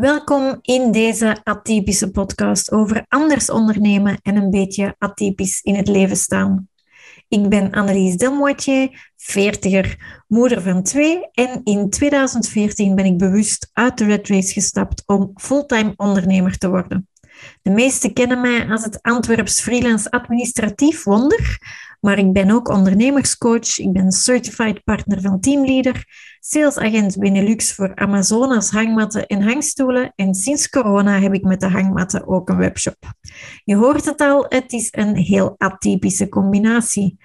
Welkom in deze atypische podcast over anders ondernemen en een beetje atypisch in het leven staan. Ik ben Annelies Delmoitier, veertiger, moeder van twee en in 2014 ben ik bewust uit de Red Race gestapt om fulltime ondernemer te worden. De meesten kennen mij als het Antwerps freelance administratief wonder, maar ik ben ook ondernemerscoach, ik ben certified partner van Teamleader, salesagent Benelux voor Amazonas hangmatten en hangstoelen en sinds corona heb ik met de hangmatten ook een webshop. Je hoort het al, het is een heel atypische combinatie.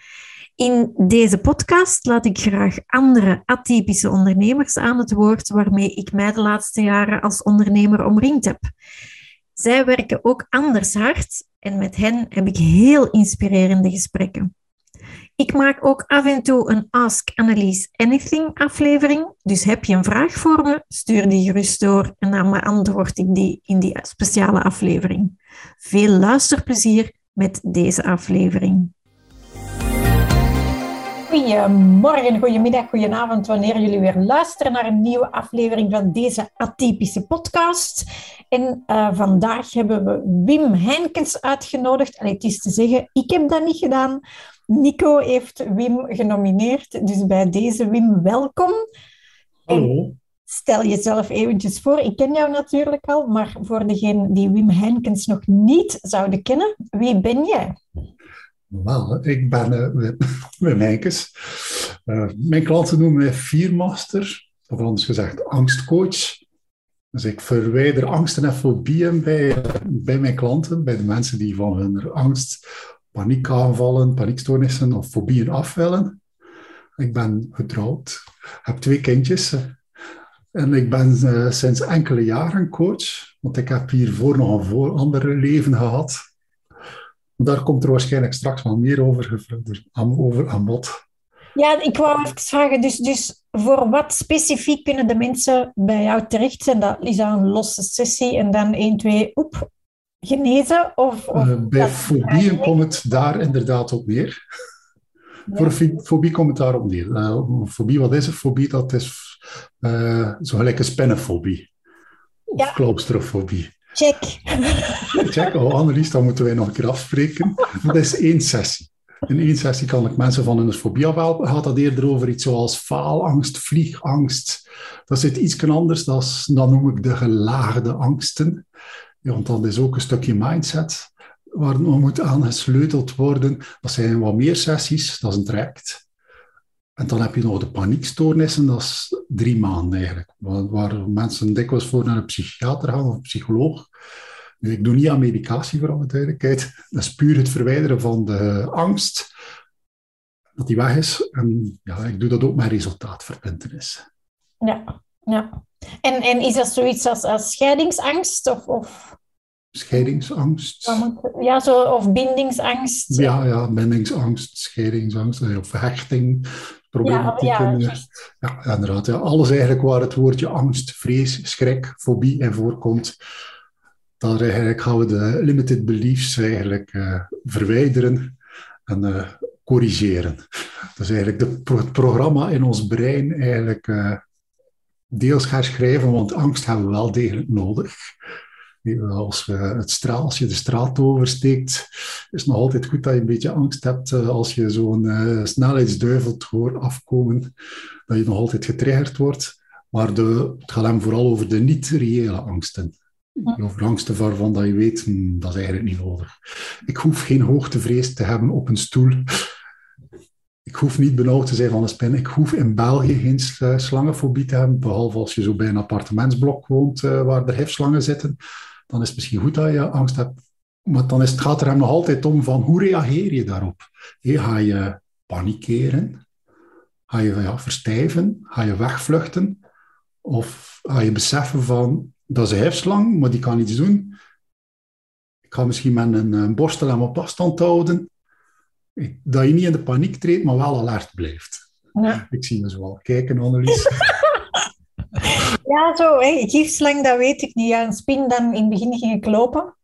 In deze podcast laat ik graag andere atypische ondernemers aan het woord waarmee ik mij de laatste jaren als ondernemer omringd heb. Zij werken ook anders hard en met hen heb ik heel inspirerende gesprekken. Ik maak ook af en toe een Ask Annelies Anything aflevering. Dus heb je een vraag voor me, stuur die gerust door en dan beantwoord ik die in die speciale aflevering. Veel luisterplezier met deze aflevering. Goedemorgen, goedemiddag, goedenavond, wanneer jullie weer luisteren naar een nieuwe aflevering van deze atypische podcast. En uh, vandaag hebben we Wim Heinkens uitgenodigd. Allee, het is te zeggen, ik heb dat niet gedaan. Nico heeft Wim genomineerd, dus bij deze Wim, welkom. Hallo. stel jezelf eventjes voor. Ik ken jou natuurlijk al, maar voor degenen die Wim Heinkens nog niet zouden kennen, wie ben jij? Wel, ik ben uh, Wim Heinkens. Uh, mijn klanten noemen mij Viermaster, of anders gezegd angstcoach. Dus ik verwijder angsten en fobieën bij, bij mijn klanten, bij de mensen die van hun angst, paniekaanvallen, paniekstoornissen of fobieën af willen. Ik ben getrouwd, heb twee kindjes en ik ben uh, sinds enkele jaren coach, want ik heb hiervoor nog een voor andere leven gehad. Daar komt er waarschijnlijk straks wel meer over, over aan bod. Ja, ik wou even vragen, dus, dus voor wat specifiek kunnen de mensen bij jou terecht zijn? Dat is dat een losse sessie en dan 1, 2, oep, genezen? Of, of uh, bij fobieën komt het daar inderdaad op neer. Ja. Voor fobie komt het daar op neer. Uh, fobie, wat is een fobie? Dat is uh, zo gelijk een spinnenfobie. Of ja. claustrofobie. Check. Check. Oh, Annelies, dat moeten wij nog een keer afspreken. Dat is één sessie. In één sessie kan ik mensen van hun fobie afhelpen. Gaat dat eerder over iets zoals faalangst, vliegangst. Dat zit iets anders. Dat, is, dat noem ik de gelaagde angsten. Want dat is ook een stukje mindset waar moet aan gesleuteld worden. Dat zijn wat meer sessies, dat is een traject. En dan heb je nog de paniekstoornissen, dat is drie maanden eigenlijk. Waar, mensen dikwijls voor naar een psychiater gaan of een psycholoog. Nu, ik doe niet aan medicatie, voor alle duidelijkheid. Dat is puur het verwijderen van de angst, dat die weg is. En ja, ik doe dat ook met resultaatverbintenis. Ja, ja. En, en is dat zoiets als, als scheidingsangst? Of, of... Scheidingsangst? Ja, zo, of bindingsangst? Ja, ja, bindingsangst, scheidingsangst, of hechting. Problematiek. Ja, ja, ja, inderdaad. Ja. Alles eigenlijk waar het woordje angst, vrees, schrik, fobie in voorkomt. Daar eigenlijk gaan we de limited beliefs eigenlijk uh, verwijderen en uh, corrigeren. Dus eigenlijk de, het programma in ons brein eigenlijk uh, deels herschrijven, want angst hebben we wel degelijk nodig. Als, we het straal, als je de straat oversteekt, is het nog altijd goed dat je een beetje angst hebt als je zo'n uh, snelheidsduivel hoort afkomen, dat je nog altijd getriggerd wordt. Maar de, het gaat hem vooral over de niet-reële angsten. Over angsten waarvan dat je weet, hm, dat is eigenlijk niet nodig. Ik hoef geen hoogtevrees te hebben op een stoel. Ik hoef niet benauwd te zijn van een spin. Ik hoef in België geen slangenfobie te hebben, behalve als je zo bij een appartementsblok woont uh, waar er hefslangen zitten. Dan is het misschien goed dat je angst hebt. Maar dan het gaat er hem nog altijd om van hoe reageer je daarop? Hey, ga je panikeren? Ga je ja, verstijven? Ga je wegvluchten? Of ga je beseffen van dat is een hefslang, maar die kan iets doen. Ik ga misschien met een, een borstel hem op afstand houden. Dat je niet in de paniek treedt, maar wel alert blijft. Ja. Ik zie me zo wel kijken, Annelies. ja, zo. Hè. Gifslang, dat weet ik niet. Ja, een spin, dan in het begin ging ik lopen.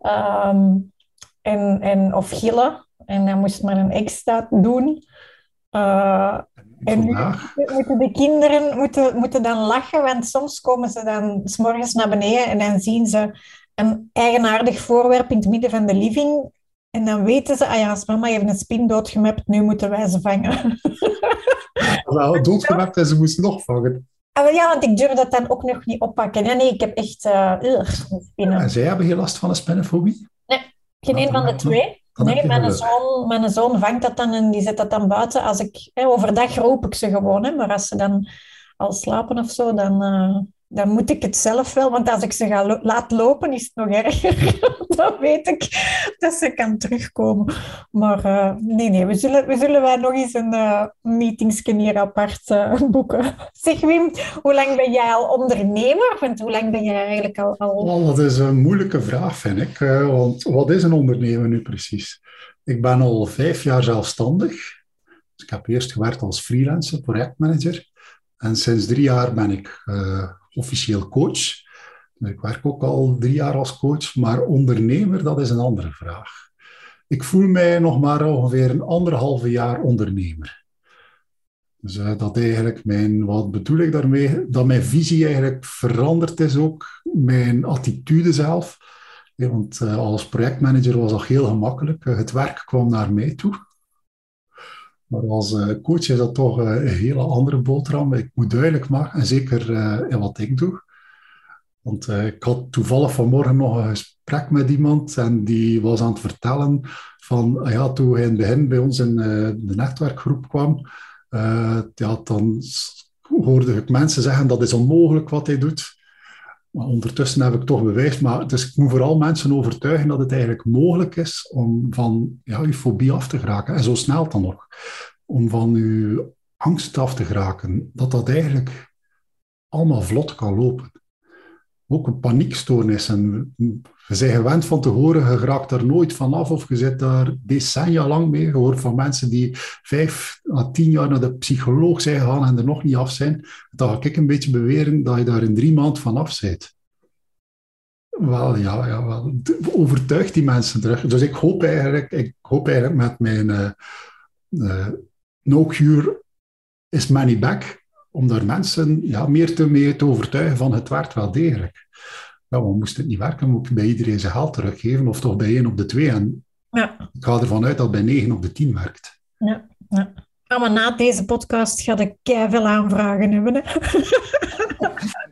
Um, en, en, of gillen. En dan moest maar een extra doen. Uh, En vandaag... moeten de kinderen moeten, moeten dan lachen, want soms komen ze dan s morgens naar beneden en dan zien ze een eigenaardig voorwerp in het midden van de living. En dan weten ze, ah ja, als mama even een spin doodgemapt, nu moeten wij ze vangen. Wel, doodgemapt en ze moesten nog vangen. Ah, ja, want ik durf dat dan ook nog niet oppakken. Ja, nee, ik heb echt uh, spinnen. en zij hebben geen last van een spinnenfobie? Nee, geen een van de twee. Nee, mijn zoon, mijn zoon vangt dat dan en die zet dat dan buiten. Als ik, hè, overdag roep ik ze gewoon, hè, maar als ze dan al slapen of zo, dan, uh, dan moet ik het zelf wel. Want als ik ze ga laat lopen, is het nog erger. dan weet ik dat ze kan terugkomen. Maar uh, nee, nee, we zullen, we zullen wij nog eens een uh, hier apart uh, boeken. Zeg Wim, hoe lang ben jij al ondernemer? Want hoe lang ben jij eigenlijk al... al... Oh, dat is een moeilijke vraag, vind ik. want wat is een ondernemer nu precies? Ik ben al vijf jaar zelfstandig. Dus ik heb eerst gewerkt als freelancer, projectmanager. En sinds drie jaar ben ik officieel coach. Ik werk ook al drie jaar als coach, maar ondernemer, dat is een andere vraag. Ik voel mij nog maar ongeveer een anderhalve jaar ondernemer. Dus uh, dat eigenlijk mijn, wat bedoel ik daarmee? Dat mijn visie eigenlijk veranderd is ook, mijn attitude zelf. want uh, als projectmanager was dat heel gemakkelijk. Het werk kwam naar mij toe. Maar als coach is dat toch een hele andere boterham. Ik moet duidelijk maken, en zeker in wat ik doe, want ik had toevallig vanmorgen nog een gesprek met iemand en die was aan het vertellen van, ah ja, toen hij in het begin bij ons in de netwerkgroep kwam, ja, dan hoorde ik mensen zeggen dat is onmogelijk wat hij doet. Maar ondertussen heb ik toch bewijs, maar dus ik moet vooral mensen overtuigen dat het eigenlijk mogelijk is om van ja, je fobie af te geraken. En zo snel dan nog. Om van je angst af te geraken. Dat dat eigenlijk allemaal vlot kan lopen ook een paniekstoornis. En we zijn gewend van te horen, je raakt er nooit vanaf of je zit daar decennia lang mee. Je hoort van mensen die vijf à tien jaar naar de psycholoog zijn gegaan en er nog niet af zijn. Dan ga ik een beetje beweren dat je daar in drie maanden vanaf bent. Wel, ja, ja wel. overtuig die mensen terug. Dus ik hoop eigenlijk, ik hoop eigenlijk met mijn uh, uh, No Cure is money back om daar mensen ja, meer te, mee te overtuigen van het werkt wel degelijk. Ja, we moesten het niet werken, moet ik bij iedereen zijn geld teruggeven, of toch bij één op de twee. En ja. ik ga ervan uit dat bij negen op de tien werkt. Ja, ja. maar na deze podcast ga ik veel aanvragen hebben.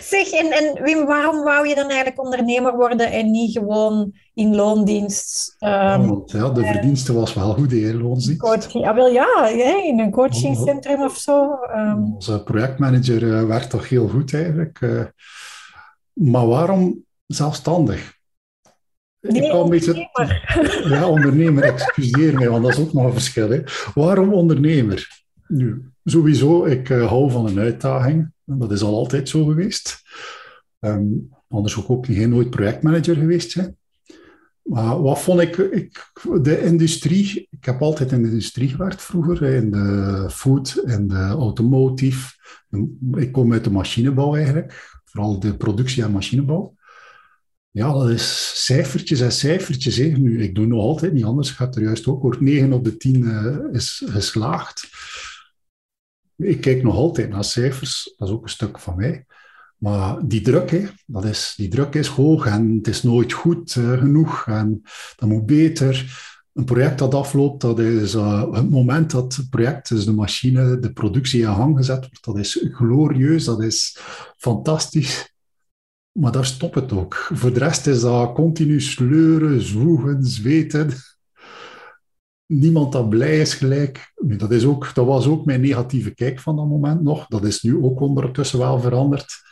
Zeg, en, en Wim, waarom wou je dan eigenlijk ondernemer worden en niet gewoon in loondienst? Um, ja, want, ja, de verdienste was wel goed in loondienst. Coaching, ja, wel ja, in een coachingcentrum of zo. Um. Onze projectmanager uh, werkt toch heel goed eigenlijk. Uh, maar waarom zelfstandig? Nee, ik ondernemer. Beetje... Ja, ondernemer, excuseer mij, want dat is ook nog een verschil. Hè. Waarom ondernemer? Nu, sowieso, ik uh, hou van een uitdaging. Dat is al altijd zo geweest. Um, anders ook, ook geen nooit projectmanager geweest zijn. Maar wat vond ik, ik, de industrie, ik heb altijd in de industrie gewerkt vroeger, in de food en de automotive. Ik kom uit de machinebouw eigenlijk, vooral de productie en machinebouw. Ja, dat is cijfertjes en cijfertjes. Hè. Nu, ik doe nog altijd niet anders, ik heb er juist ook, hoor, 9 op de 10 uh, is geslaagd. Ik kijk nog altijd naar cijfers, dat is ook een stuk van mij. Maar die druk, hè, dat is, die druk is hoog en het is nooit goed uh, genoeg en dat moet beter. Een project dat afloopt, dat is uh, het moment dat het project, dus de machine, de productie in gang gezet wordt, dat is glorieus, dat is fantastisch. Maar daar stopt het ook. Voor de rest is dat continu sleuren, zwoegen, zweten niemand dat blij is gelijk. Nu, dat, is ook, dat was ook mijn negatieve kijk van dat moment nog. Dat is nu ook ondertussen wel veranderd.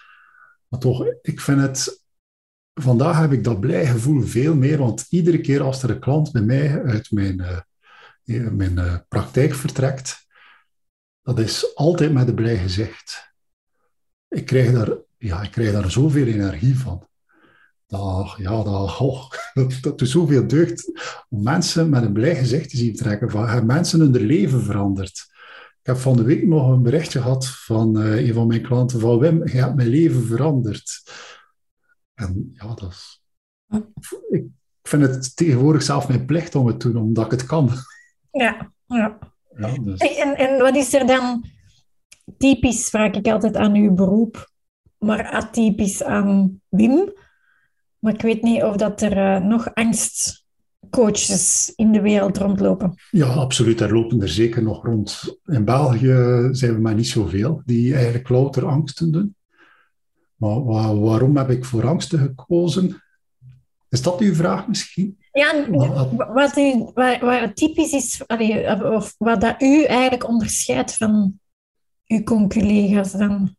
Maar toch, ik vind het... Vandaag heb ik dat blij gevoel veel meer, want iedere keer als er een klant bij mij uit mijn, uh, mijn uh, praktijk vertrekt, dat is altijd met een blij gezicht. Ik krijg daar, ja, ik krijg daar zoveel energie van dat, ja, dat, oh, dat, dat doet zoveel deugd om mensen met een blij gezicht te zien trekken. Van, hebben mensen hun leven veranderd. Ik heb van de week nog een berichtje gehad van uh, een van mijn klanten van Wim, je hebt mijn leven veranderd. En ja, dat is... Ik vind het tegenwoordig zelf mijn plicht om het te doen, omdat ik het kan. Ja, ja. Ja, dus... en, en wat is er dan typisch, vraag ik altijd aan uw beroep, maar atypisch aan Wim? Maar ik weet niet of dat er uh, nog angstcoaches in de wereld rondlopen. Ja, absoluut. Er lopen er zeker nog rond. In België zijn we maar niet zoveel die eigenlijk louter angsten doen. Maar waarom heb ik voor angsten gekozen? Is dat uw vraag misschien? Ja, wat, u, wat, wat typisch is, of wat dat u eigenlijk onderscheidt van uw conculega's dan?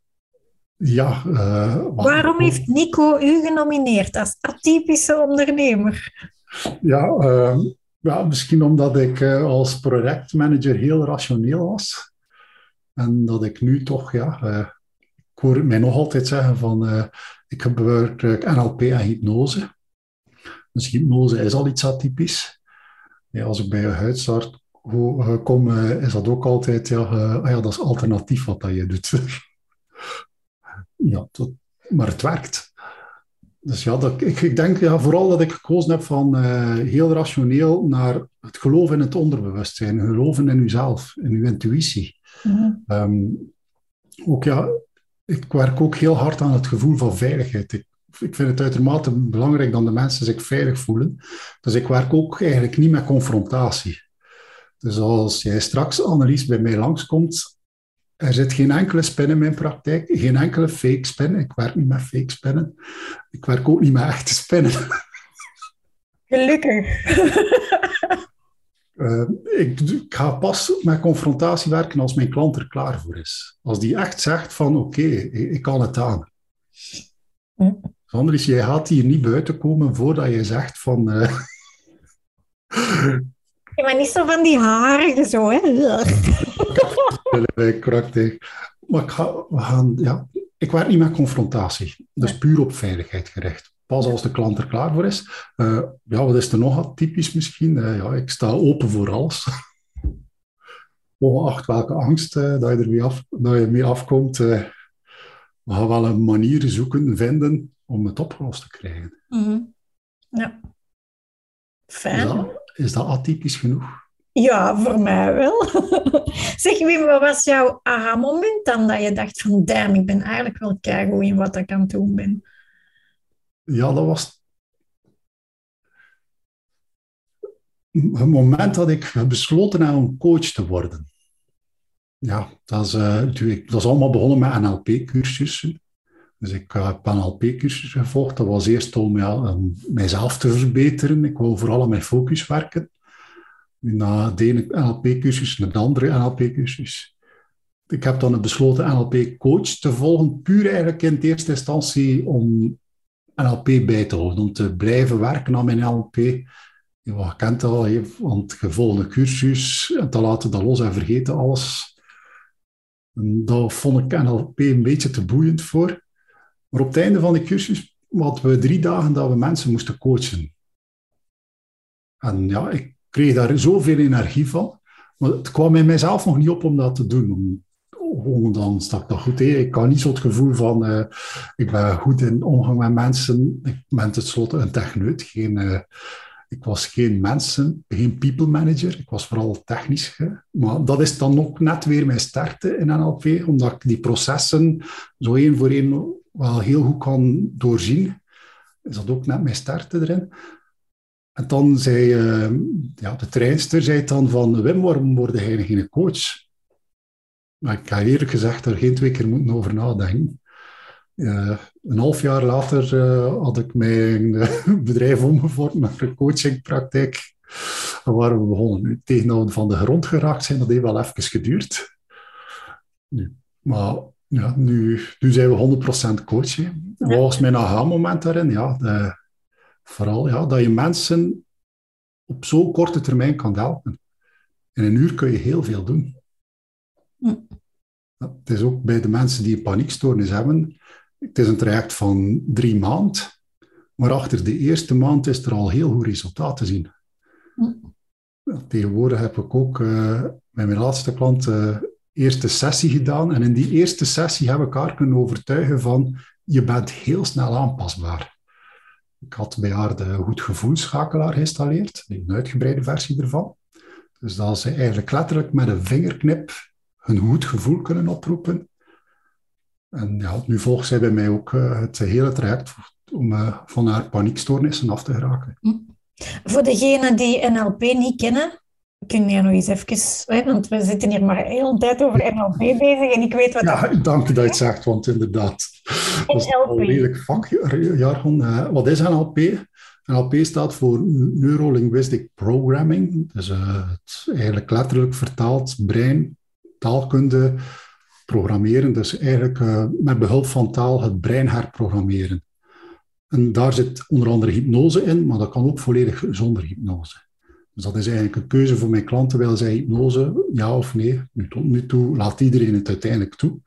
Ja. Uh, Waarom heeft Nico u genomineerd als atypische ondernemer? Ja, uh, ja misschien omdat ik uh, als projectmanager heel rationeel was. En dat ik nu toch, ja, ik hoor mij nog altijd zeggen van, ik gebruik NLP en hypnose. Dus hypnose is al iets atypisch. Ja, als ik bij je huisarts kom, is dat ook altijd, ja, ah ja, dat is alternatief wat dat je doet. ja, maar het werkt. Dus ja, dat, ik, ik, denk ja, vooral dat ik gekozen heb van uh, heel rationeel naar het geloven in het onderbewustzijn, geloven in uzelf, in uw intuïtie. Mm um, ook ja, ik werk ook heel hard aan het gevoel van veiligheid. Ik, ik vind het uitermate belangrijk dat de mensen zich veilig voelen. Dus ik werk ook eigenlijk niet met confrontatie. Dus als jij straks, Annelies, bij mij langskomt, er zit geen enkele spin in mijn praktijk, geen enkele fake spin. Ik werk niet met fake spinnen. Ik werk ook niet met echte spinnen. Gelukkig. Uh, ik, ik, ga pas met confrontatie werken als mijn klant er klaar voor is. Als die echt zegt van oké, ik, ik, kan het aan. Hm. Anders, jij gaat hier niet buiten komen voordat je zegt van... Uh... Ja, maar niet zo van die haren zo, hè? Maar ik, ga, we gaan, ja, ik werk niet met confrontatie. Dus puur op veiligheid gericht. Pas als de klant er klaar voor is. Uh, ja, wat is er nog typisch misschien? Uh, ja, ik sta open voor alles. Ongeacht welke angst uh, dat, je er mee af, dat je mee afkomt. we gaan wel een manier zoeken, vinden om het opgelost te krijgen. Mm -hmm. Ja. Fijn. Is dat, is dat atypisch genoeg? Ja, voor mij wel. zeg Wim, wat was jouw aha-moment dan dat je dacht van damn, ik ben eigenlijk wel keigoed in wat ik aan het doen ben? Ja, dat was het moment dat ik besloten heb om coach te worden. Ja, dat is, uh, dat is allemaal begonnen met NLP-cursussen. Dus ik heb NLP-cursussen gevolgd. Dat was eerst om ja, mijzelf te verbeteren. Ik wou vooral aan mijn focus werken na de ene NLP-cursus naar de andere NLP-cursus. Ik heb dan besloten NLP-coach te volgen, puur eigenlijk in de eerste instantie om NLP bij te houden, om te blijven werken aan mijn NLP. Je kent al, want je volgt cursus en te laten dat los en vergeten alles. En dat vond ik NLP een beetje te boeiend voor. Maar op het einde van de cursus hadden we drie dagen dat we mensen moesten coachen. En ja, ik kreeg daar zoveel energie van. Maar het kwam bij mijzelf nog niet op om dat te doen. Om, dan stak dat goed. Ik kan niet zo het gevoel van, uh, ik ben goed in omgang met mensen. Ik ben tenslotte een techneut. Geen, uh, ik was geen mensen, geen people manager. Ik was vooral technisch. Maar dat is dan ook net weer mijn sterkte in NLP, omdat ik die processen zo één voor één wel heel goed kan doorzien. Is dat ook net mijn sterkte erin. En dan zei uh, ja, de treinster zei dan van Wim, waarom word jij geen coach? Maar ik heb eerlijk gezegd er geen twee keer moeten over nadenken. Uh, een half jaar later uh, had ik mijn bedrijf omgevormd naar een coachingpraktijk. Waren we begonnen. Nu, tegen we van de grond geraakt zijn, dat heeft wel even geduurd. Nu, maar ja, nu, nu zijn we 100% coach. Wat was mijn aha-moment daarin? Ja, de, Vooral ja, dat je mensen op zo'n korte termijn kan helpen. In een uur kun je heel veel doen. Hm. Het is ook bij de mensen die een paniekstoornis hebben. Het is een traject van drie maanden. Maar achter de eerste maand is er al heel goed resultaat te zien. Hm. Tegenwoordig heb ik ook uh, met mijn laatste klant uh, eerste sessie gedaan. En in die eerste sessie heb ik haar kunnen overtuigen van je bent heel snel aanpasbaar. Ik had bij haar de Goed Gevoelsschakelaar geïnstalleerd, een uitgebreide versie ervan. Dus dat ze eigenlijk letterlijk met een vingerknip een goed gevoel kunnen oproepen. En ja, nu volgt zij bij mij ook uh, het hele traject om uh, van haar paniekstoornissen af te geraken. Hm. Voor degenen die NLP niet kennen, kun je nog eens even, want we zitten hier maar de hele tijd over NLP bezig en ik weet wat... Ja, dank dat je het zegt, want inderdaad, NLP. dat is een redelijk vakjargon. Uh, wat is NLP? NLP staat voor Neuro-Linguistic Programming. Dus uh, het eigenlijk letterlijk vertaald brein, taalkunde, programmeren. Dus eigenlijk uh, met behulp van taal het brein herprogrammeren. En daar zit onder andere hypnose in, maar dat kan ook volledig zonder hypnose. Dus dat is eigenlijk een keuze voor mijn klanten. Wil zij hypnose, ja of nee? Nu tot nu toe laat iedereen het uiteindelijk toe.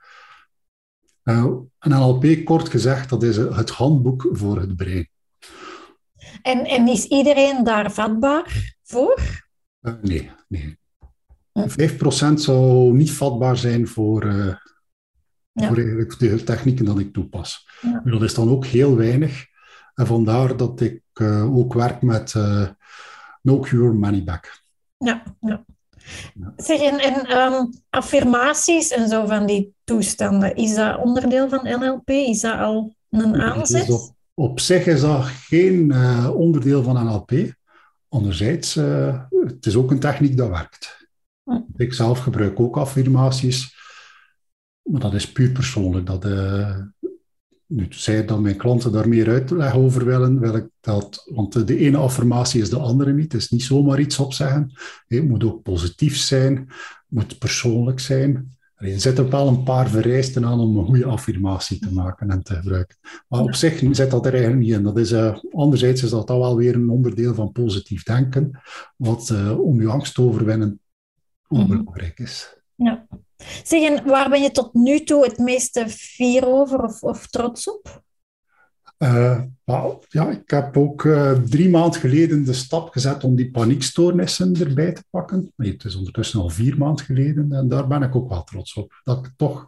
Uh, en NLP, kort gezegd, dat is het handboek voor het brein. En, en is iedereen daar vatbaar voor? Uh, nee, nee. 5% zou niet vatbaar zijn voor, uh, ja. voor de technieken dat ik toepas. Ja. Dat is dan ook heel weinig. En vandaar dat ik ook werk met No Cure Money Back. Ja, ja. Zeg, en, en um, affirmaties en zo van die toestanden, is dat onderdeel van NLP? Is dat al een aanzet? Op, op, zich is dat geen uh, onderdeel van NLP. Anderzijds, het is ook een techniek dat werkt. Hm. Ik zelf gebruik ook affirmaties, maar dat is puur persoonlijk. Dat, nu, zij dat mijn klanten daar meer uitleg over willen, wil ik dat, want de ene affirmatie is de andere niet. Het is niet zomaar iets opzeggen. Het moet ook positief zijn, het moet persoonlijk zijn. Er zitten wel een paar vereisten aan om een goede affirmatie te maken en te gebruiken. Maar op zich zit dat er eigenlijk niet in. Dat is, uh, anderzijds is dat dan wel weer een onderdeel van positief denken, wat uh, om je angst te overwinnen ook belangrijk is. Ja. Zeg, en waar ben je tot nu toe het meeste fier over of, trots op? Uh, ja, ik heb ook uh, drie maanden geleden de stap gezet om die paniekstoornissen erbij te pakken. Het is ondertussen al vier maanden geleden en daar ben ik ook wel trots op. Dat toch,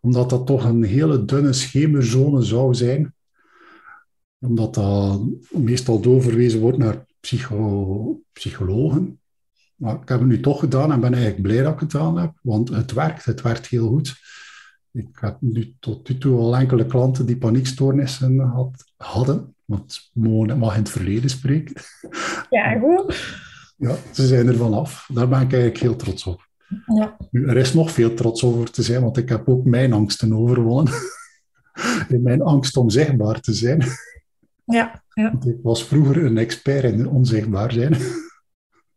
omdat dat toch een hele dunne schemerzone zou zijn, omdat dat meestal doorverwezen wordt naar psycho psychologen. Maar ik heb het nu toch gedaan en ben eigenlijk blij dat ik het gedaan heb, want het werkt, het werkt heel goed. Ik heb nu tot nu toe al enkele klanten die paniekstoornissen had, hadden, want ik mag in het verleden spreken. Ja, goed. Ja, ze zijn er vanaf. Daar ben ik eigenlijk heel trots op. Ja. Nu, er is nog veel trots over te zijn, want ik heb ook mijn angsten overwonnen. in mijn angst om zichtbaar te zijn. Ja, ja. ik was vroeger een expert in onzichtbaar zijn.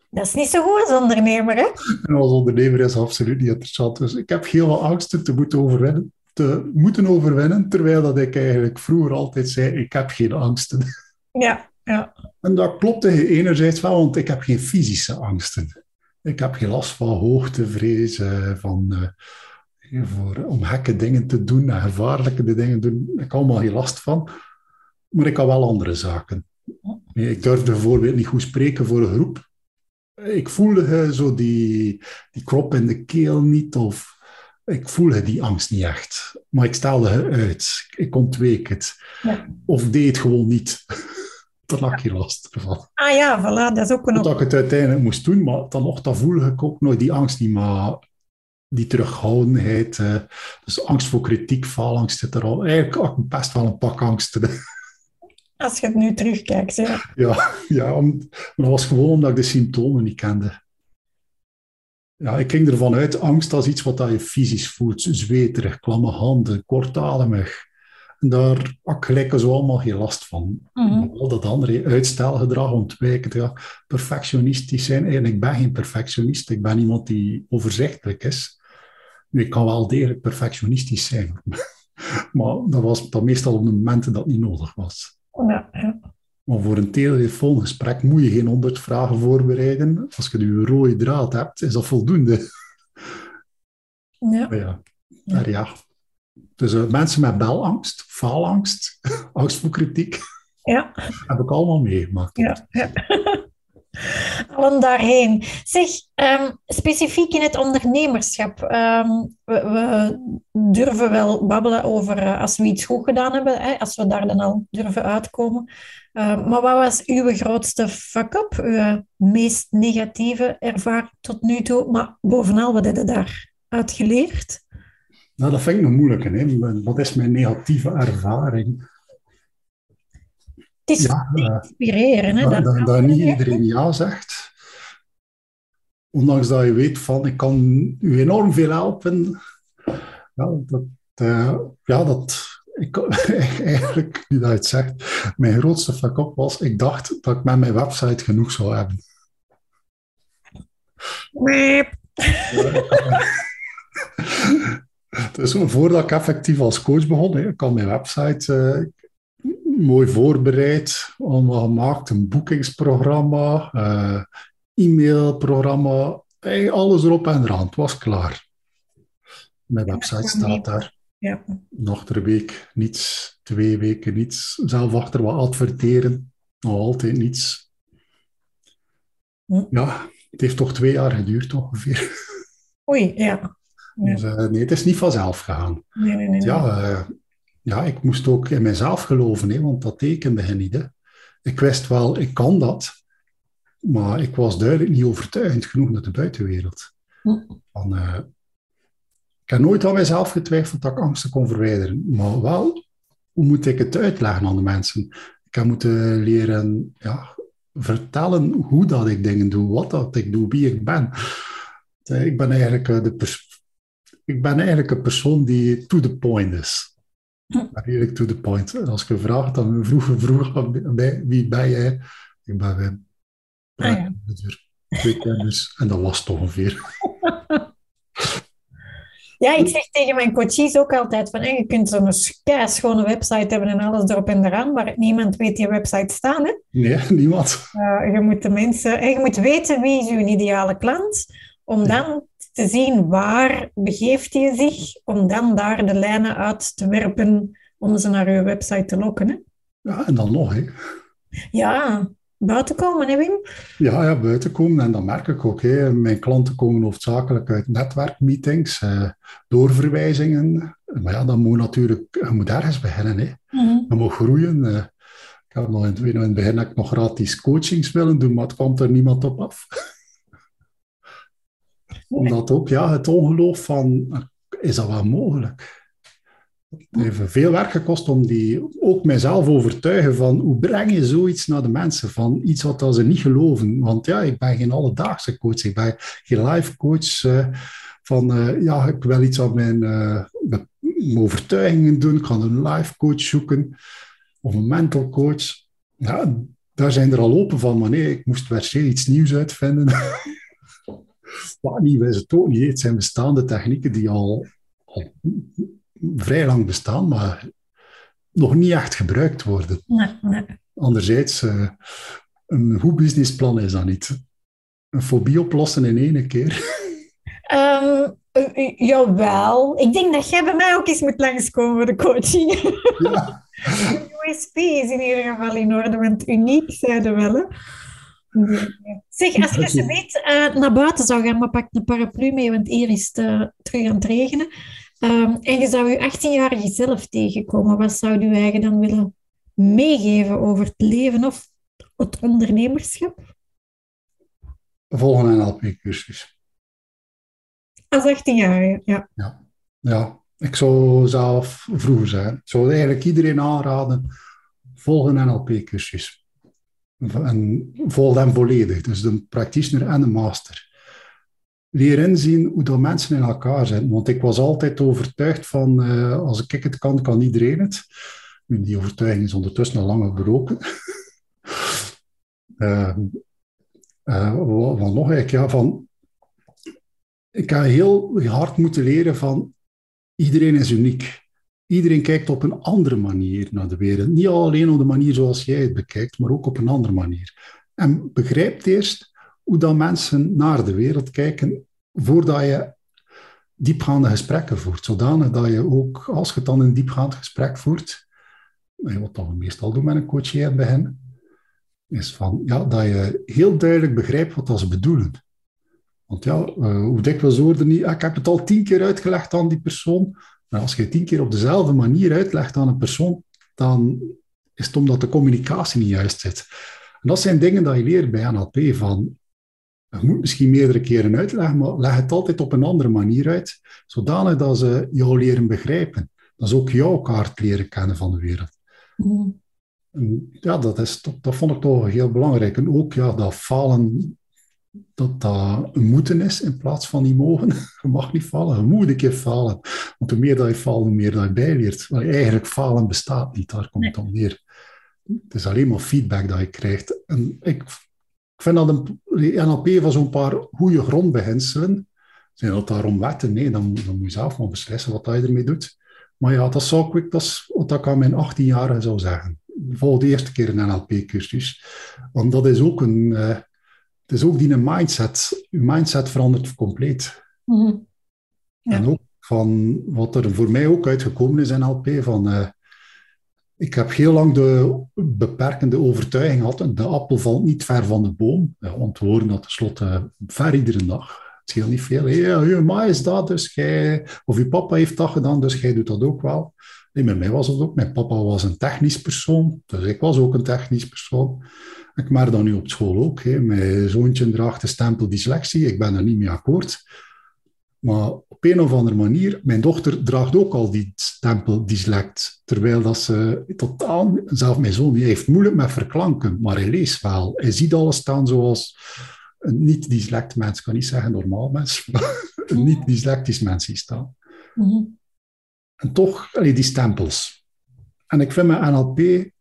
Dat is niet zo goed als ondernemer, hè? En als ondernemer is absoluut niet interessant. Dus ik heb heel wat angsten te moeten overwinnen, te moeten overwinnen, terwijl dat ik eigenlijk vroeger altijd zei, ik heb geen angsten. Ja, ja. En dat klopte enerzijds wel, want ik heb geen fysische angsten. Ik heb geen last van hoogtevrees, van, voor, om gekke dingen te doen en gevaarlijke dingen te doen. Ik heb allemaal geen last van. Maar ik had wel andere zaken. Ik durfde bijvoorbeeld niet goed spreken voor een groep ik voelde zo die, die krop in de keel niet, of ik voelde die angst niet echt. Maar ik stelde uit. Ik ontweek het. Ja. Of deed het gewoon niet. Daar lag je last ervan. Ah ja, voilà, dat is ook een... Dat ik het uiteindelijk moest doen, maar dan nog, dan voelde ik ook nooit die angst niet, maar die terughoudenheid. Eh, dus angst voor kritiek, faalangst zit er al. Eigenlijk ook best wel een pak angsten. Als je het nu terugkijkt. Ja, ja, ja om, dat was gewoon omdat ik de symptomen niet kende. Ja, ik ging ervan uit, angst als iets wat je fysisch voelt. Zweterig, klamme handen, kortademig. En daar had ik gelijk zo allemaal geen last van. Mm Dat andere uitstelgedrag, ontwijken, ja, perfectionistisch zijn. Eigenlijk ik ben geen perfectionist. Ik ben iemand die overzichtelijk is. Nu, ik kan wel degelijk perfectionistisch zijn. maar dat was dan meestal op de momenten dat het niet nodig was. Ja, Maar voor een telefoongesprek moet je geen honderd vragen voorbereiden. Als je nu een rode draad hebt, is dat voldoende. Ja. ja. Maar ja. Dus uh, mensen met belangst, faalangst, angst voor kritiek, ja. heb ik allemaal meegemaakt. Ja. ja. Allen daarheen. Zeg, ehm, specifiek in het ondernemerschap. Ehm, we, we, durven wel babbelen over uh, als we iets goed gedaan hebben, hè, als we daar dan al durven uitkomen. Ehm, maar wat was uw grootste fuck-up, uw meest negatieve ervaring tot nu toe? Maar bovenal, wat heb je daaruit geleerd? Nou, dat vind ik nog moeilijk. Hè? Wat is mijn negatieve ervaring? Het is ja, inspireren. Hè? Dat, dat, dat niet iedereen ja zegt. Ondanks dat je weet van, ik kan u enorm veel helpen. Ja, dat, uh, ja, dat ik, eigenlijk, nu dat je het zegt, mijn grootste fuck-up was, ik dacht dat ik met mijn website genoeg zou hebben. dus voordat ik effectief als coach begon, ik had mijn website uh, mooi voorbereid, allemaal gemaakt, een boekingsprogramma, uh, e-mailprogramma, alles erop en eraan. Het was klaar. Mijn website staat daar. Ja. Nog een week niets, twee weken niets. Zelf achter wat adverteren, nog altijd niets. Hm. Ja, het heeft toch twee jaar geduurd ongeveer. Oei, ja. Dus, uh, nee, het is niet vanzelf gegaan. Nee, nee, nee. Ja, uh, ja, ik moest ook in mezelf geloven, hè, want dat tekende hij niet. Hè. Ik wist wel, ik kan dat, maar ik was duidelijk niet overtuigend genoeg naar de buitenwereld. Hm. Van, uh, ik heb nooit aan mezelf getwijfeld dat ik angsten kon verwijderen, maar wel, hoe moet ik het uitleggen aan de mensen? Ik heb moeten leren ja, vertellen hoe dat ik dingen doe, wat dat ik doe, wie ik ben. Ik ben eigenlijk, eh, de ik ben eigenlijk een persoon die to the point is. Maar redelijk to the point. Als je vraagt, dan vroeg vroeg bij wie ben jij? Ik ben Wim. Ah, ja. Twee kennis. En dat was toch ongeveer. Ja, ik zeg tegen mijn coaches ook altijd van, je kunt zo'n schone website hebben en alles erop en eraan, maar niemand weet die website staan. Hè? Nee, niemand. Uh, je moet de mensen, je moet weten wie is je ideale klant, om dan te zien waar begeeft hij zich, om dan daar de lijnen uit te werpen om ze naar uw website te lokken. Hè? Ja, en dan nog, hè. Ja, buiten komen, hè Wim? Ja, ja, buiten komen. En dat merk ik ook. Hè. Mijn klanten komen hoofdzakelijk uit netwerkmeetings, eh, doorverwijzingen. Maar ja, dan moet natuurlijk, je moet ergens beginnen. Hè. Mm Je moet groeien. Eh. ik heb nog in, in het begin ik nog gratis coachings willen doen, maar het kwam er niemand op af. Omdat ook ja, het ongeloof van, is dat wel mogelijk? Het heeft veel werk gekost om die, ook mijzelf overtuigen van hoe breng je zoiets naar de mensen, van iets wat ze niet geloven. Want ja, ik ben geen alledaagse coach, ik ben geen life coach uh, van uh, ja, ik wil iets aan mijn, uh, mijn overtuigingen doen, ik ga een life coach zoeken of een mental coach. Ja, daar zijn er al open van, maar nee, ik moest per iets nieuws uitvinden. Wat nieuw is het ook niet. Het zijn bestaande technieken die al, al vrij lang bestaan, maar nog niet echt gebruikt worden. Nee, nee. Anderzijds, uh, een goed businessplan is dat niet. Een fobie oplossen in één keer. Um, uh, jawel. Ik denk dat jij bij mij ook eens moet langskomen voor de coaching. Ja. de USP is in ieder geval in orde, want uniek zeiden wel. Hè? Zeg, als je ze weet uh, naar buiten zou gaan, maar pak een paraplu mee, want hier is het terug aan het regenen. Um, en je zou je 18-jarige zelf tegenkomen. Wat zou je eigen dan willen meegeven over het leven of het ondernemerschap? Volgen een NLP-cursus. Als 18-jarige, ja. ja. Ja, ik zou zelf vroeger zijn. Ik zou eigenlijk iedereen aanraden, volg een NLP-cursus. En volg hem volledig, dus de practitioner en de master leer inzien hoe dat mensen in elkaar zijn. Want ik was altijd overtuigd van, uh, als ik het kan, kan iedereen het. Die overtuiging is ondertussen al lang gebroken. uh, wat, nog eigenlijk? Ja, van, ik heb heel hard moeten leren van, iedereen is uniek. Iedereen kijkt op een andere manier naar de wereld. Niet alleen op de manier zoals jij het bekijkt, maar ook op een andere manier. En begrijp eerst hoe dan mensen naar de wereld kijken voordat je diepgaande gesprekken voert. Zodanig dat je ook, als je dan een diepgaand gesprek voert, wat we meestal doen met een coach het begin, is van, ja, dat je heel duidelijk begrijpt wat ze bedoelen. Want ja, uh, hoe dikwijls hoorde niet, ah, ik heb het al tien keer uitgelegd aan die persoon. Maar als je tien keer op dezelfde manier uitlegt aan een persoon, dan is het omdat de communicatie niet juist zit. En dat zijn dingen dat je leert bij NLP, van je moet misschien meerdere keren uitleggen, maar leg het altijd op een andere manier uit, zodanig dat ze jou leren begrijpen. Dat ze ook jouw kaart leren kennen van de wereld. Mm. Ja, dat, is, dat, dat, vond ik toch heel belangrijk. En ook ja, dat falen, dat dat een moeten is in plaats van die mogen. Je mag niet falen, je moet een keer falen. Want hoe meer dat je faalt, hoe meer dat je bijleert. Maar eigenlijk falen bestaat niet, daar komt het om neer. Het is alleen maar feedback dat je krijgt. En ik, ik vind dat een NLP van zo'n paar goede grondbeginselen. Zijn dat daarom wetten? Nee, dan, dan moet je zelf maar beslissen wat je ermee doet. Maar ja, dat zou ik, dat is wat ik aan mijn 18 jaar zou zeggen. Volg de eerste keer een NLP-cursus. Want dat is ook een, uh, het is ook die mindset. Je mindset verandert compleet. Mm ja. En ook van wat er voor mij ook uitgekomen is in NLP, van uh, ik heb heel lang de beperkende overtuiging gehad, de appel valt niet ver van de boom. Ja, want we horen dat tenslotte ver iedere dag. Het scheelt niet veel. Hey, je ma is dat, dus jij... Of je papa heeft dat gedaan, dus jij doet dat ook wel. Nee, met mij was het ook. Mijn papa was een technisch persoon, dus ik was ook een technisch persoon. Ik merk dat nu op school ook. Hè. Mijn zoontje draagt de stempel dyslexie. Ik ben er niet mee akkoord. Maar op een of andere manier, mijn dochter draagt ook al die stempel dyslect, terwijl dat ze totaal, zelf mijn zoon, die heeft moeilijk met verklanken, maar hij leest wel. Hij ziet alles staan zoals een niet-dyslect mens, ik kan niet zeggen normaal mens, maar een niet-dyslectisch mens ziet staan. Mm En toch, allee, die stempels. En ik vind met NLP,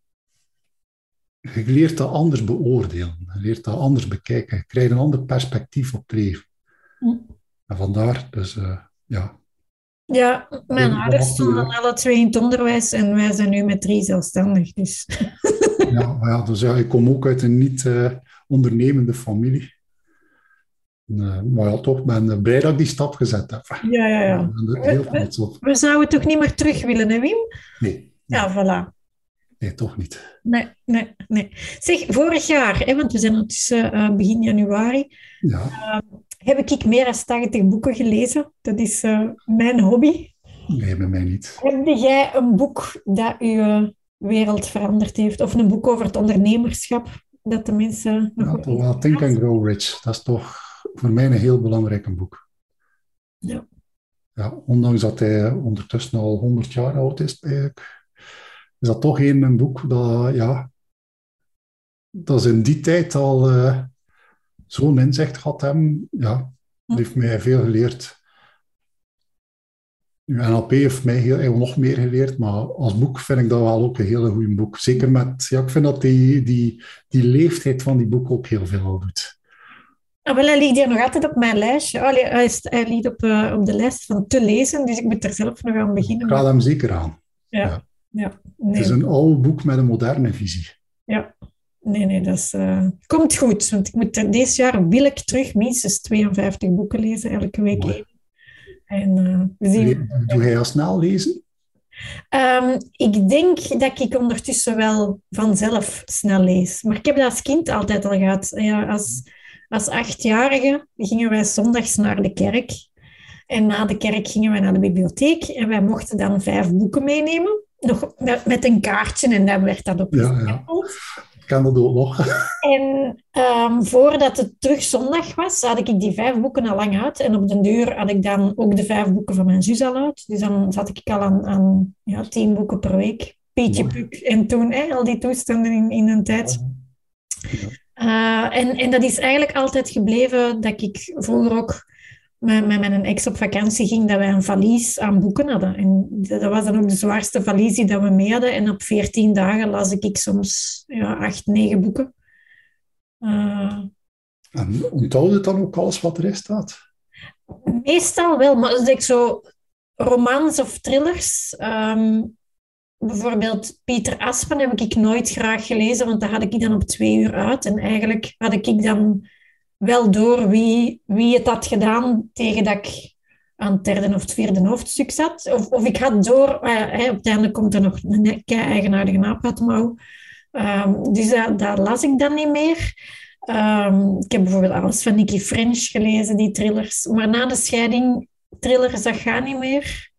je leert dat anders beoordelen, je leert dat anders bekijken, je krijgt een ander perspectief op het leven. Mm. En vandaar, dus uh, ja. Ja, mijn ouders stonden alle twee in het onderwijs en wij zijn nu met drie zelfstandig. Dus. Ja, ja, dus ja, ik kom ook uit een niet-ondernemende uh, familie. Uh, maar ja, toch ben blij dat ik die stap gezet heb. Ja, ja, ja. We, we, zouden toch niet meer terug willen, hè Wim? Nee. Ja, voilà. Nee, toch niet. Nee, nee, nee. Zeg, vorig jaar, hè, want we zijn ondertussen uh, begin januari, ja. Uh, heb ik meer dan 80 boeken gelezen. Dat is uh, mijn hobby. Nee, bij mij niet. Heb jij een boek dat uw wereld veranderd heeft? Of een boek over het ondernemerschap? Dat de mensen ja, Think and Grow Rich. Dat is toch voor mij een heel belangrijk boek. Ja. Ja, ondanks dat hij ondertussen al 100 jaar oud is, eigenlijk, is dat toch een boek dat, ja, dat is in die tijd al uh, zo'n inzicht had hem. Ja, dat heeft mij veel geleerd. Nu, NLP heeft mij heel, nog meer geleerd, maar als boek vind ik dat wel ook een hele goed boek. Zeker met, ja, ik vind dat die, die, die leeftijd van die boek ook heel veel doet. Ah, wel, hij ligt hier nog altijd op mijn lijstje. Hij, is, hij ligt op, uh, op de lijst van te lezen, dus ik moet er zelf nog aan beginnen. Ik raad hem zeker aan. Ja. ja. Ja nee. Het is een oude boek met een moderne visie. Ja, nee, nee, dat is, uh, komt goed. Want ik moet, deze jaar wil ik terug minstens 52 boeken lezen, elke week één. En, uh, we zien... Doe jij al snel lezen? Um, ik denk dat ik ondertussen wel vanzelf snel lees. Maar ik heb dat als kind altijd al gehad. Ja, als, als achtjarige gingen wij zondags naar de kerk. En na de kerk gingen wij naar de bibliotheek. En wij mochten dan vijf boeken meenemen. Nog met een kaartje en dan werd dat op ja, kan dat ook nog. En um, voordat het terug zondag was, had ik die vijf boeken al lang uit. En op den deur had ik dan ook de vijf boeken van mijn zus al uit. Dus dan zat ik al aan, aan ja, tien boeken per week. Pietje Puk en toen al die toestanden in, in een tijd. Ja. Uh, en, en dat is eigenlijk altijd gebleven dat ik vroeger ook met, met mijn ex op vakantie ging, dat wij een valies aan boeken hadden. En dat was dan ook de zwaarste valies die dat we mee hadden. En op veertien dagen las ik soms ja, acht, negen boeken. Uh, en onthoud je dan ook alles wat erin staat? Meestal wel, maar als ik zo romans of thrillers... Um, bijvoorbeeld Pieter Aspen heb ik nooit graag gelezen, want daar had ik dan op twee uur uit. En eigenlijk had ik dan wel door wie, wie het had gedaan tegen dat ik aan het derde of het vierde hoofdstuk zat. Of, of ik had door, uh, op het einde komt er nog een eigenaardige naap uit mouw. Um, dus dat, las ik dan niet meer. Um, ik heb bijvoorbeeld alles van Nicky French gelezen, die thrillers. Maar na de scheiding, thrillers, dat gaat niet meer.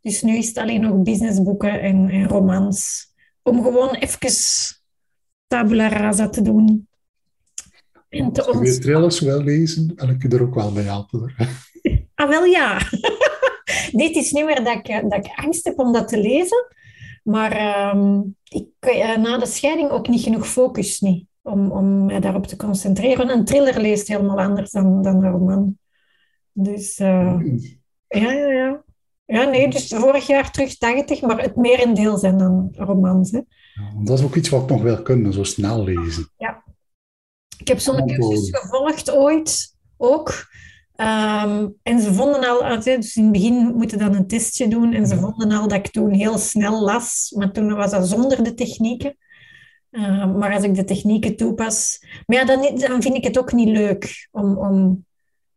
Dus nu is het alleen nog businessboeken en, en romans. Om gewoon even tabula rasa te doen. En te Als je thrillers wil lezen, wil ik je er ook wel bij helpen. ah, wel ja. Dit is niet meer dat ik, dat ik angst heb om dat te lezen. Maar um, ik, uh, na de scheiding ook niet genoeg focus niet, om, om mij daarop te concentreren. Een thriller leest helemaal anders dan, dan een roman. Dus uh, ja, ja, ja. Ja, nee, dus vorig jaar terug 80, maar het merendeel zijn dan romans. Hè. Ja, dat is ook iets wat ik nog wel kunnen, zo snel lezen. Ja. Ik heb zo'n cursus gevolgd ooit, ook. Um, en ze vonden al, dus in het begin moeten dan een testje doen, en ze vonden al dat ik toen heel snel las, maar toen was dat zonder de technieken. Uh, maar als ik de technieken toepas, maar ja, dan, dan vind ik het ook niet leuk om, om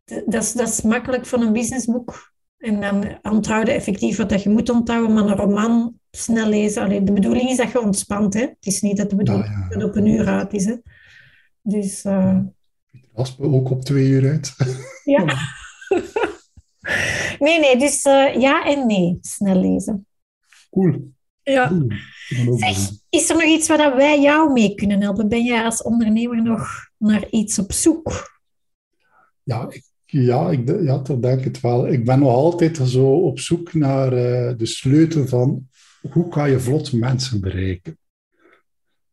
dat, is, dat is makkelijk van een businessboek. En dan onthouden effectief wat dat je moet onthouden, maar een roman snel lezen. Allee, de bedoeling is dat je ontspant. Hè? Het is niet dat de bedoeling ja. dat het op een uur uit is. Hè? Dus... Uh... Pieter ook op twee uur uit. Ja. nee, nee, dus uh, ja en nee, snel lezen. Cool. Ja. Zeg, is er nog iets waar wij jou mee kunnen helpen? Ben jij als ondernemer nog naar iets op zoek? Ja, ik, ja, ik, ja toch denk het wel. Ik ben nog altijd zo op zoek naar uh, de sleutel van hoe kan je vlot mensen bereiken.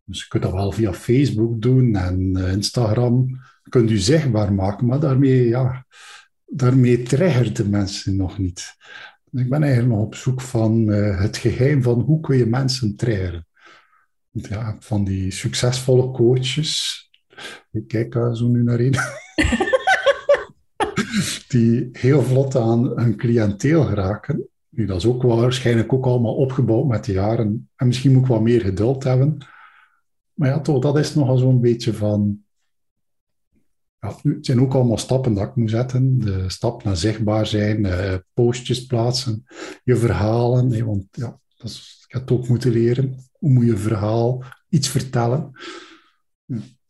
Dus je kunt dat wel via Facebook doen en uh, Instagram. Kunt u zichtbaar maken, maar daarmee, ja, daarmee triggert de mensen nog niet. Ik ben eigenlijk nog op zoek van uh, het geheim van hoe kun je mensen triggeren. Van die succesvolle coaches. Ik kijk daar zo nu naar in. die heel vlot aan hun cliënteel geraken. Nu, dat is ook waarschijnlijk ook allemaal opgebouwd met de jaren. En misschien moet ik wat meer geduld hebben. Maar ja, toch, dat is nogal zo'n beetje van... Ja, het zijn ook allemaal stappen dat ik moet zetten. De stap naar zichtbaar zijn, uh, postjes plaatsen, je verhalen. want ja, dat is, ik heb het ook moeten leren. Hoe moet je verhaal, iets vertellen?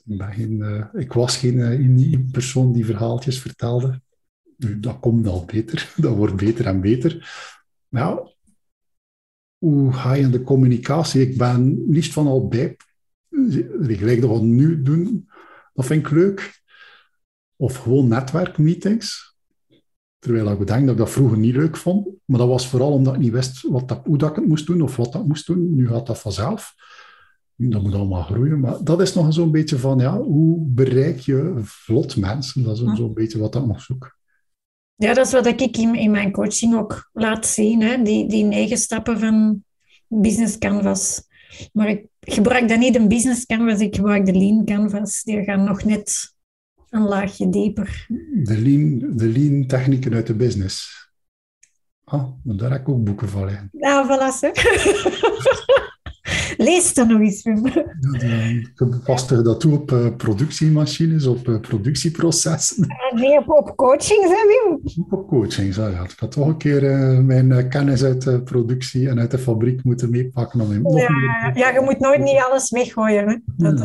ik, uh, ik was geen uh, persoon die verhaaltjes vertelde. Dat komt al beter. Dat wordt beter en beter. Maar ja, hoe ga je in de communicatie? Ik ben liefst van al bij. Gelijk dat we nu doen, dat vind ik leuk. Of gewoon netwerkmeetings. Terwijl ik bedenk dat ik dat vroeger niet leuk vond. Maar dat was vooral omdat ik niet wist wat dat, hoe dat ik het moest doen of wat dat moest doen. Nu gaat dat vanzelf. Dat moet allemaal groeien. Maar dat is nog zo'n beetje van, ja, hoe bereik je vlot mensen? Dat is zo'n beetje wat ik nog zoek. Ja, dat is wat ik in, in mijn coaching ook laat zien. Hè? Die, die negen stappen van Business Canvas. Maar ik gebruik dan niet een Business Canvas, ik gebruik de Lean Canvas. Die gaan nog net een laagje dieper. De Lean, de lean technieken uit de business. Ah, daar heb ik ook boeken van liggen. Ja, voilà. Lees dan nog eens, Wim. Ja, paste dat toe op uh, productiemachines, op uh, productieprocessen? nee, op, op coachings, hè, Wim? Op coachings, ja. Ik had toch een keer uh, mijn kennis uit de productie en uit de fabriek moeten meepakken. Om ja, meer... ja, je moet nooit niet alles weggooien. Hè? Dat,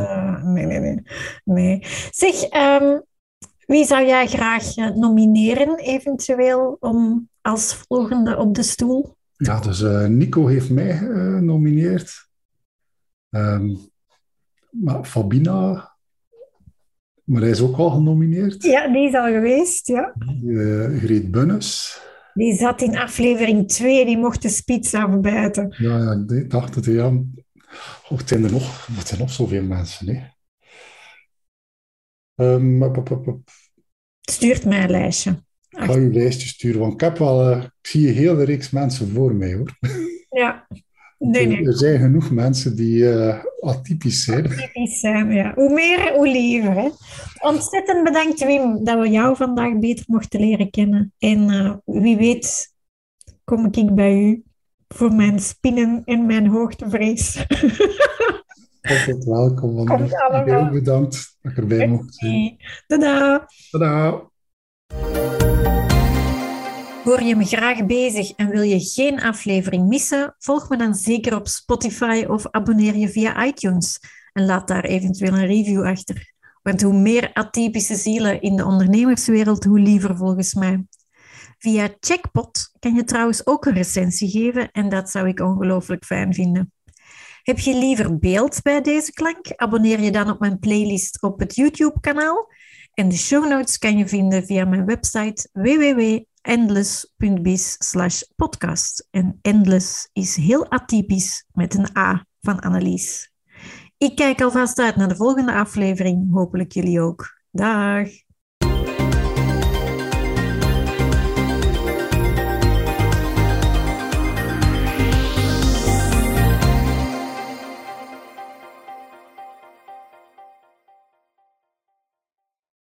nee, nee, nee, nee. Zeg, um, wie zou jij graag nomineren, eventueel, om als volgende op de stoel? Ja, dus Nico heeft mij genomineerd. Um, maar Fabina, maar hij is ook al genomineerd. Ja, die is al geweest, ja. Uh, Greet Bunnes. Die zat in aflevering 2, die mocht de spits afbijten. Ja, ja ik dacht het, ja. Oh, het zijn er nog, het zijn nog zoveel mensen, hè. Um, Stuurt mij een lijstje. Ik ga je een lijstje sturen, want ik heb wel, uh, ik zie een hele reeks mensen voor mij, hoor. Ja, Nee, nee. Er zijn genoeg mensen die uh, atypisch zijn. Atypisch zijn, ja. Hoe meer, hoe liever. Hè? Ontzettend bedankt, Wim, dat we jou vandaag beter mochten leren kennen. En uh, wie weet kom ik bij u voor mijn spinnen en mijn hoogtevrees. Altijd welkom. Heel bedankt dat ik erbij mocht zijn. Tada. Tada. Hoor je me graag bezig en wil je geen aflevering missen? Volg me dan zeker op Spotify of abonneer je via iTunes. en laat daar eventueel een review achter. Want hoe meer atypische zielen in de ondernemerswereld, hoe liever volgens mij. Via Checkpot kan je trouwens ook een recensie geven en dat zou ik ongelooflijk fijn vinden. Heb je liever beeld bij deze klank? Abonneer je dan op mijn playlist op het YouTube-kanaal. En de show notes kan je vinden via mijn website www.endless.biz podcast. En endless is heel atypisch met een A van Annelies. Ik kijk alvast uit naar de volgende aflevering. Hopelijk jullie ook. Dag!